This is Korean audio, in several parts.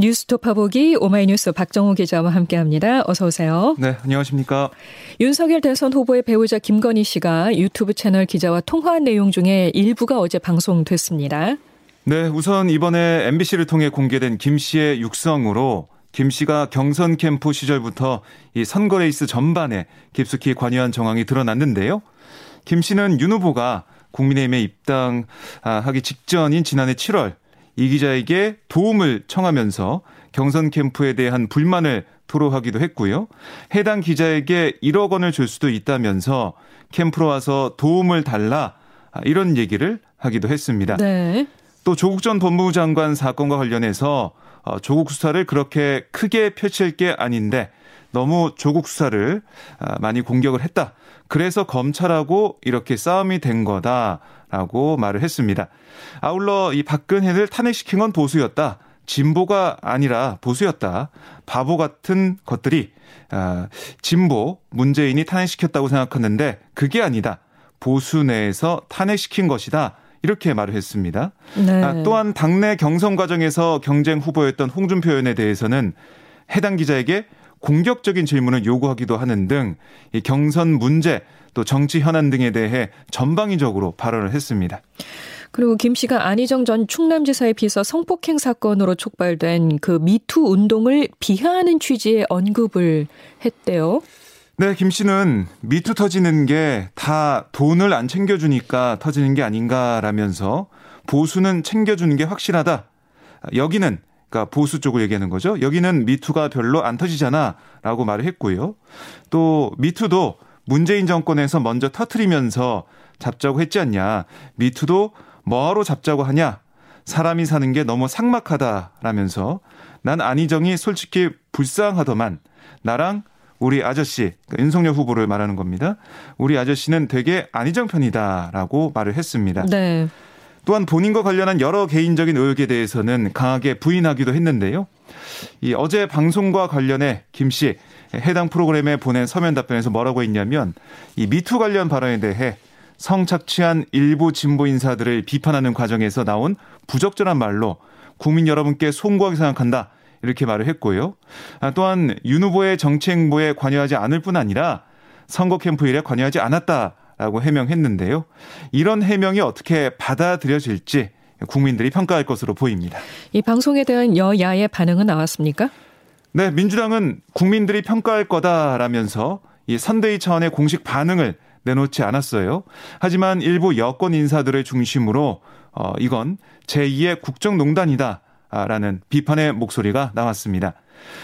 뉴스 톺아보기 오마이뉴스 박정호 기자와 함께합니다. 어서 오세요. 네, 안녕하십니까. 윤석열 대선 후보의 배우자 김건희 씨가 유튜브 채널 기자와 통화한 내용 중에 일부가 어제 방송됐습니다. 네, 우선 이번에 MBC를 통해 공개된 김 씨의 육성으로 김 씨가 경선 캠프 시절부터 이 선거 레이스 전반에 깊숙이 관여한 정황이 드러났는데요. 김 씨는 윤 후보가 국민의힘에 입당하기 직전인 지난해 7월 이 기자에게 도움을 청하면서 경선 캠프에 대한 불만을 토로하기도 했고요. 해당 기자에게 1억 원을 줄 수도 있다면서 캠프로 와서 도움을 달라 이런 얘기를 하기도 했습니다. 네. 또 조국 전 법무부 장관 사건과 관련해서 어, 조국 수사를 그렇게 크게 펼칠 게 아닌데 너무 조국 수사를 아, 많이 공격을 했다. 그래서 검찰하고 이렇게 싸움이 된 거다라고 말을 했습니다. 아울러 이 박근혜를 탄핵시킨 건 보수였다. 진보가 아니라 보수였다. 바보 같은 것들이 아, 진보 문재인이 탄핵시켰다고 생각하는데 그게 아니다. 보수 내에서 탄핵시킨 것이다. 이렇게 말을 했습니다. 네. 아, 또한 당내 경선 과정에서 경쟁 후보였던 홍준표 의원에 대해서는 해당 기자에게 공격적인 질문을 요구하기도 하는 등 이 경선 문제 또 정치 현안 등에 대해 전방위적으로 발언을 했습니다. 그리고 김 씨가 안희정 전 충남지사의 비서 성폭행 사건으로 촉발된 그 미투 운동을 비하하는 취지의 언급을 했대요. 네, 김 씨는 미투 터지는 게 다 돈을 안 챙겨주니까 터지는 게 아닌가라면서 보수는 챙겨주는 게 확실하다. 여기는 그러니까 보수 쪽을 얘기하는 거죠. 여기는 미투가 별로 안 터지잖아라고 말을 했고요. 또 미투도 문재인 정권에서 먼저 터트리면서 잡자고 했지 않냐. 미투도 뭐하러 잡자고 하냐. 사람이 사는 게 너무 삭막하다라면서 난 안희정이 솔직히 불쌍하더만 나랑 우리 아저씨 그러니까 윤석열 후보를 말하는 겁니다. 우리 아저씨는 되게 안희정 편이다라고 말을 했습니다. 네. 또한 본인과 관련한 여러 개인적인 의혹에 대해서는 강하게 부인하기도 했는데요. 이 어제 방송과 관련해 김 씨 해당 프로그램에 보낸 서면 답변에서 뭐라고 했냐면 이 미투 관련 발언에 대해 성착취한 일부 진보 인사들을 비판하는 과정에서 나온 부적절한 말로 국민 여러분께 송구하게 생각한다. 이렇게 말을 했고요. 아, 또한 윤 후보의 정치 행보에 관여하지 않을 뿐 아니라 선거 캠프 일에 관여하지 않았다. 라고 해명했는데요. 이런 해명이 어떻게 받아들여질지 국민들이 평가할 것으로 보입니다. 이 방송에 대한 여야의 반응은 나왔습니까? 네, 민주당은 국민들이 평가할 거다라면서 이 선대위 차원의 공식 반응을 내놓지 않았어요. 하지만 일부 여권 인사들을 중심으로 어 이건 제2의 국정농단이다라는 비판의 목소리가 나왔습니다.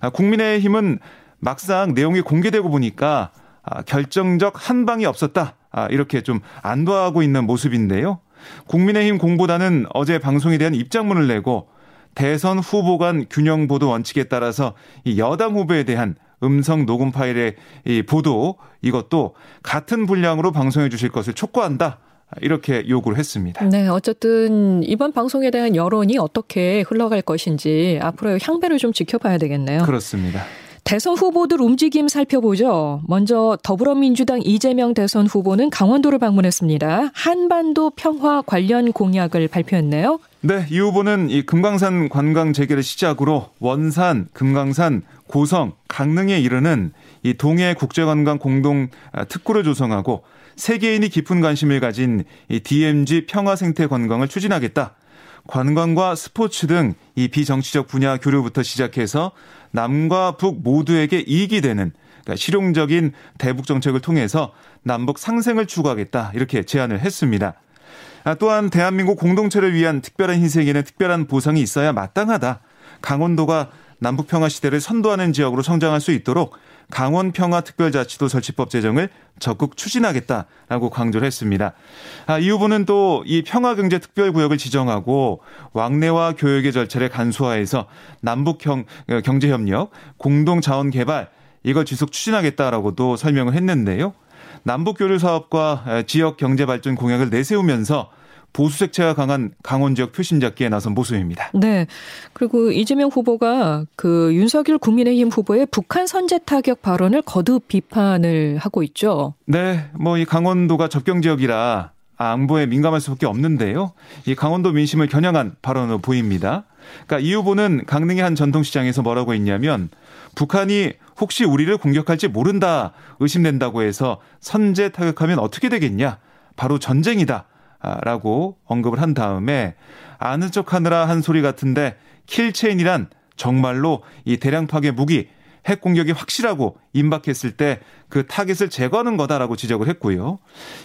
아, 국민의힘은 막상 내용이 공개되고 보니까 아, 결정적 한 방이 없었다. 아, 이렇게 좀 안도하고 있는 모습인데요. 국민의힘 공보다는 어제 방송에 대한 입장문을 내고 대선 후보 간 균형 보도 원칙에 따라서 이 여당 후보에 대한 음성 녹음 파일의 이 보도 이것도 같은 분량으로 방송해 주실 것을 촉구한다. 이렇게 요구를 했습니다. 네, 어쨌든 이번 방송에 대한 여론이 어떻게 흘러갈 것인지 앞으로 향배를 좀 지켜봐야 되겠네요. 그렇습니다. 대선 후보들 움직임 살펴보죠. 먼저 더불어민주당 이재명 대선 후보는 강원도를 방문했습니다. 한반도 평화 관련 공약을 발표했네요. 네, 이 후보는 이 금강산 관광 재개를 시작으로 원산, 금강산, 고성, 강릉에 이르는 이 동해 국제관광 공동 아, 특구를 조성하고 세계인이 깊은 관심을 가진 이 DMZ 평화 생태 관광을 추진하겠다. 관광과 스포츠 등 이 비정치적 분야 교류부터 시작해서 남과 북 모두에게 이익이 되는 그러니까 실용적인 대북 정책을 통해서 남북 상생을 추구하겠다 이렇게 제안을 했습니다. 아, 또한 대한민국 공동체를 위한 특별한 희생에는 특별한 보상이 있어야 마땅하다. 강원도가 남북 평화 시대를 선도하는 지역으로 성장할 수 있도록 강원 평화 특별자치도 설치법 제정을 적극 추진하겠다라고 강조를 했습니다. 아, 이 후보는 또 이 평화경제 특별구역을 지정하고 왕래와 교육의 절차를 간소화해서 남북 형, 어, 경제협력, 공동자원 개발 이걸 지속 추진하겠다라고도 설명을 했는데요. 남북 교류 사업과 지역 경제 발전 공약을 내세우면서 보수 색채가 강한 강원 지역 표심 잡기에 나선 모습입니다. 네. 그리고 이재명 후보가 그 윤석열 국민의힘 후보의 북한 선제 타격 발언을 거듭 비판을 하고 있죠. 네. 뭐 이 강원도가 접경 지역이라 안보에 민감할 수밖에 없는데요. 이 강원도 민심을 겨냥한 발언으로 보입니다. 그러니까 이 후보는 강릉의 한 전통시장에서 뭐라고 했냐면 북한이 혹시 우리를 공격할지 모른다 의심된다고 해서 선제 타격하면 어떻게 되겠냐? 바로 전쟁이다. 라고 언급을 한 다음에 아는 척 하느라 한 소리 같은데 킬체인이란 정말로 이 대량 파괴 무기 핵 공격이 확실하고 임박했을 때 그 타겟을 제거하는 거다라고 지적을 했고요.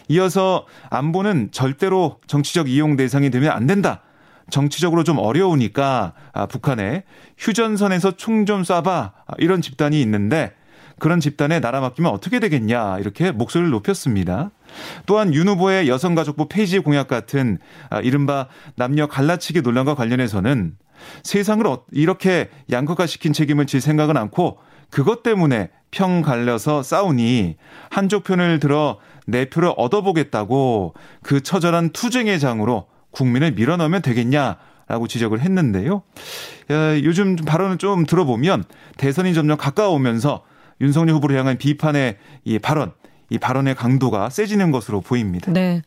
이어서 안보는 절대로 정치적 이용 대상이 되면 안 된다. 정치적으로 좀 어려우니까 아, 북한에 휴전선에서 총 좀 쏴봐 아, 이런 집단이 있는데 그런 집단에 나라 맡기면 어떻게 되겠냐 이렇게 목소리를 높였습니다. 또한 윤 후보의 여성가족부 폐지 공약 같은 아, 이른바 남녀 갈라치기 논란과 관련해서는 세상을 어, 이렇게 양극화시킨 책임을 질 생각은 않고 그것 때문에 평 갈려서 싸우니 한쪽 편을 들어 내 표를 얻어보겠다고 그 처절한 투쟁의 장으로 국민을 밀어넣으면 되겠냐 라고 지적을 했는데요. 요즘 발언을 좀 들어보면 대선이 점점 가까워오면서 윤석열 후보를 향한 비판의 이 발언, 이 발언의 강도가 세지는 것으로 보입니다. 네.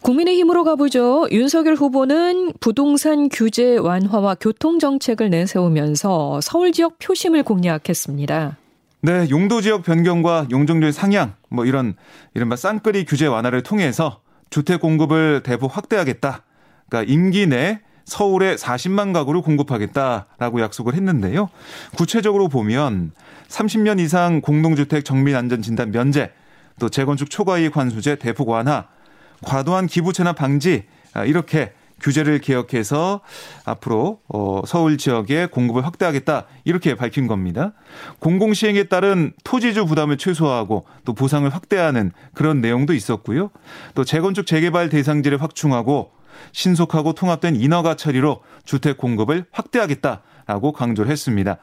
국민의힘으로 가보죠. 윤석열 후보는 부동산 규제 완화와 교통 정책을 내세우면서 서울 지역 표심을 공략했습니다. 네, 용도 지역 변경과 용적률 상향, 뭐 이런 이른바 쌍끌이 규제 완화를 통해서 주택 공급을 대폭 확대하겠다. 그러니까 임기 내 서울에 40만 가구를 공급하겠다라고 약속을 했는데요. 구체적으로 보면 30년 이상 공동주택 정밀 안전 진단 면제, 또 재건축 초과이익 환수제 대폭 완화, 과도한 기부 체납 방지 아, 이렇게 규제를 개혁해서 앞으로 어 서울 지역에 공급을 확대하겠다 이렇게 밝힌 겁니다. 공공 시행에 따른 토지주 부담을 최소화하고 또 보상을 확대하는 그런 내용도 있었고요. 또 재건축 재개발 대상지를 확충하고 신속하고 통합된 인허가 처리로 주택 공급을 확대하겠다. 라고 강조를 했습니다.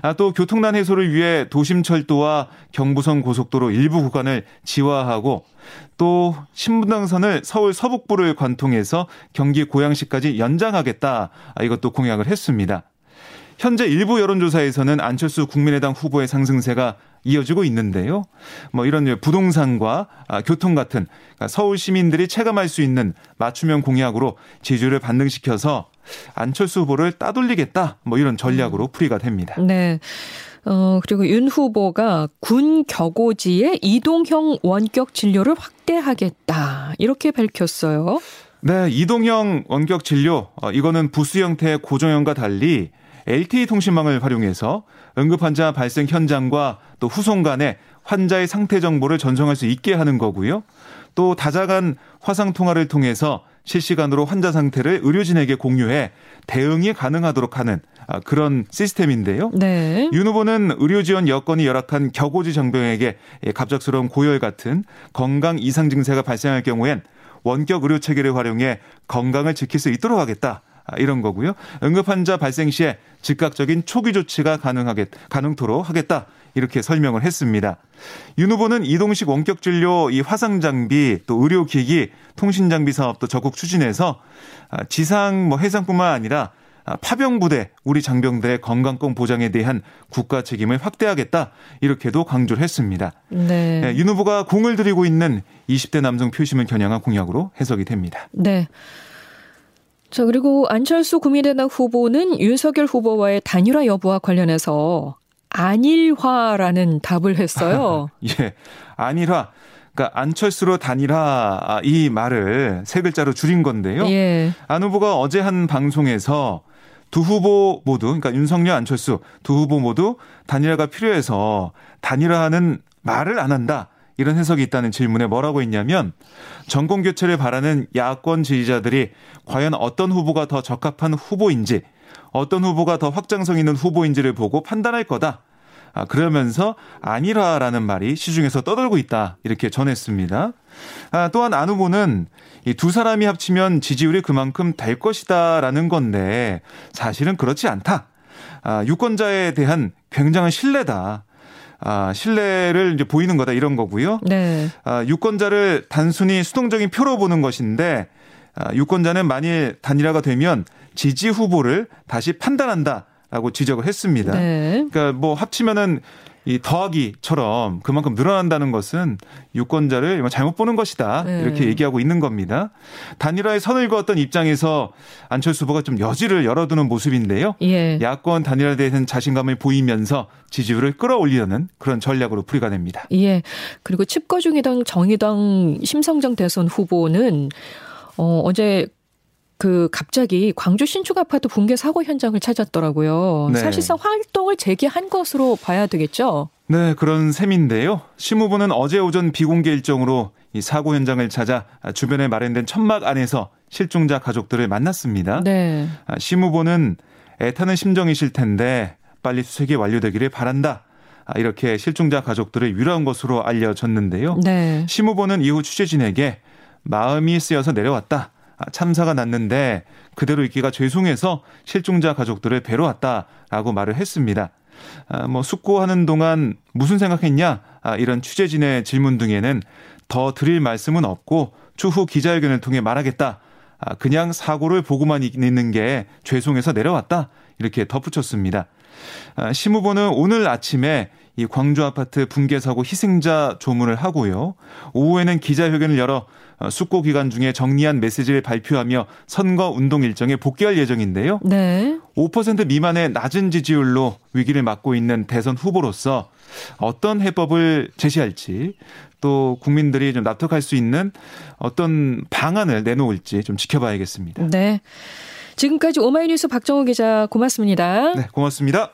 아, 또 교통난 해소를 위해 도심철도와 경부선 고속도로 일부 구간을 지화하고 또 신분당선을 서울 서북부를 관통해서 경기 고양시까지 연장하겠다. 아, 이것도 공약을 했습니다. 현재 일부 여론조사에서는 안철수 국민의당 후보의 상승세가 이어지고 있는데요. 뭐 이런 부동산과 아, 교통 같은 그러니까 서울 시민들이 체감할 수 있는 맞춤형 공약으로 지지율을 반등시켜서 안철수 후보를 따돌리겠다. 뭐 이런 전략으로 풀이가 됩니다. 네. 어, 그리고 윤 후보가 군 격오지의 이동형 원격 진료를 확대하겠다. 이렇게 밝혔어요. 네, 이동형 원격 진료. 어, 이거는 부수 형태의 고정형과 달리 LTE 통신망을 활용해서 응급환자 발생 현장과 또 후송 간에 환자의 상태 정보를 전송할 수 있게 하는 거고요. 또 다자간 화상 통화를 통해서 실시간으로 환자 상태를 의료진에게 공유해 대응이 가능하도록 하는 아, 그런 시스템인데요. 네. 윤 후보는 의료 지원 여건이 열악한 격오지 정병에게 갑작스러운 고열 같은 건강 이상 증세가 발생할 경우엔 원격 의료 체계를 활용해 건강을 지킬 수 있도록 하겠다. 아, 이런 거고요. 응급 환자 발생 시에 즉각적인 초기 조치가 가능하겠 가능토록 하겠다. 이렇게 설명을 했습니다. 윤 후보는 이동식 원격 진료 이 화상 장비 또 의료 기기 통신 장비 사업도 적극 추진해서 아, 지상 뭐 해상뿐만 아니라 아, 파병 부대 우리 장병들의 건강권 보장에 대한 국가 책임을 확대하겠다 이렇게도 강조를 했습니다. 네. 네, 윤 후보가 공을 들이고 있는 20대 남성 표심을 겨냥한 공약으로 해석이 됩니다. 네. 자, 그리고 안철수 국민의당 후보는 윤석열 후보와의 단일화 여부와 관련해서 안일화라는 답을 했어요. 예. 안일화. 그러니까 안철수로 단일화 이 말을 세 글자로 줄인 건데요. 예. 안 후보가 어제 한 방송에서 두 후보 모두 그러니까 윤석열 안철수 두 후보 모두 단일화가 필요해서 단일화하는 말을 안 한다. 이런 해석이 있다는 질문에 뭐라고 했냐면 정권 교체를 바라는 야권 지지자들이 과연 어떤 후보가 더 적합한 후보인지 어떤 후보가 더 확장성 있는 후보인지를 보고 판단할 거다. 아, 그러면서 아니라라는 말이 시중에서 떠돌고 있다. 이렇게 전했습니다. 아, 또한 안 후보는 이 두 사람이 합치면 지지율이 그만큼 될 것이다라는 건데 사실은 그렇지 않다. 아, 유권자에 대한 굉장한 신뢰다. 아, 신뢰를 이제 보이는 거다 이런 거고요. 네. 아, 유권자를 단순히 수동적인 표로 보는 것인데 아, 유권자는 만일 단일화가 되면 지지 후보를 다시 판단한다 라고 지적을 했습니다. 네. 그러니까 뭐 합치면은 이 더하기처럼 그만큼 늘어난다는 것은 유권자를 잘못 보는 것이다. 네. 이렇게 얘기하고 있는 겁니다. 단일화에 선을 그었던 입장에서 안철수 후보가 좀 여지를 열어두는 모습인데요. 예. 야권 단일화에 대해서는 자신감을 보이면서 지지율을 끌어올리려는 그런 전략으로 풀이가 됩니다. 예. 그리고 칩거중이당 정의당 심성정 대선 후보는 어, 어제 그 갑자기 광주 신축 아파트 붕괴 사고 현장을 찾았더라고요. 네. 사실상 활동을 재개한 것으로 봐야 되겠죠. 네, 그런 셈인데요. 심 후보는 어제 오전 비공개 일정으로 이 사고 현장을 찾아 주변에 마련된 천막 안에서 실종자 가족들을 만났습니다. 네. 아, 심 후보는 애타는 심정이실 텐데 빨리 수색이 완료되기를 바란다. 아, 이렇게 실종자 가족들을 위로한 것으로 알려졌는데요. 네. 심 후보는 이후 취재진에게 마음이 쓰여서 내려왔다. 아, 참사가 났는데 그대로 있기가 죄송해서 실종자 가족들을 뵈러 왔다라고 말을 했습니다. 아, 뭐 숙고하는 동안 무슨 생각했냐? 아, 이런 취재진의 질문 등에는 더 드릴 말씀은 없고 추후 기자회견을 통해 말하겠다. 아, 그냥 사고를 보고만 있는 게 죄송해서 내려왔다. 이렇게 덧붙였습니다. 아, 심 후보는 오늘 아침에 이 광주 아파트 붕괴 사고 희생자 조문을 하고요. 오후에는 기자회견을 열어 어, 숙고 기간 중에 정리한 메시지를 발표하며 선거 운동 일정에 복귀할 예정인데요. 네. 5% 미만의 낮은 지지율로 위기를 맞고 있는 대선 후보로서 어떤 해법을 제시할지 또 국민들이 좀 납득할 수 있는 어떤 방안을 내놓을지 좀 지켜봐야겠습니다. 네. 지금까지 오마이뉴스 박정호 기자 고맙습니다. 네, 고맙습니다.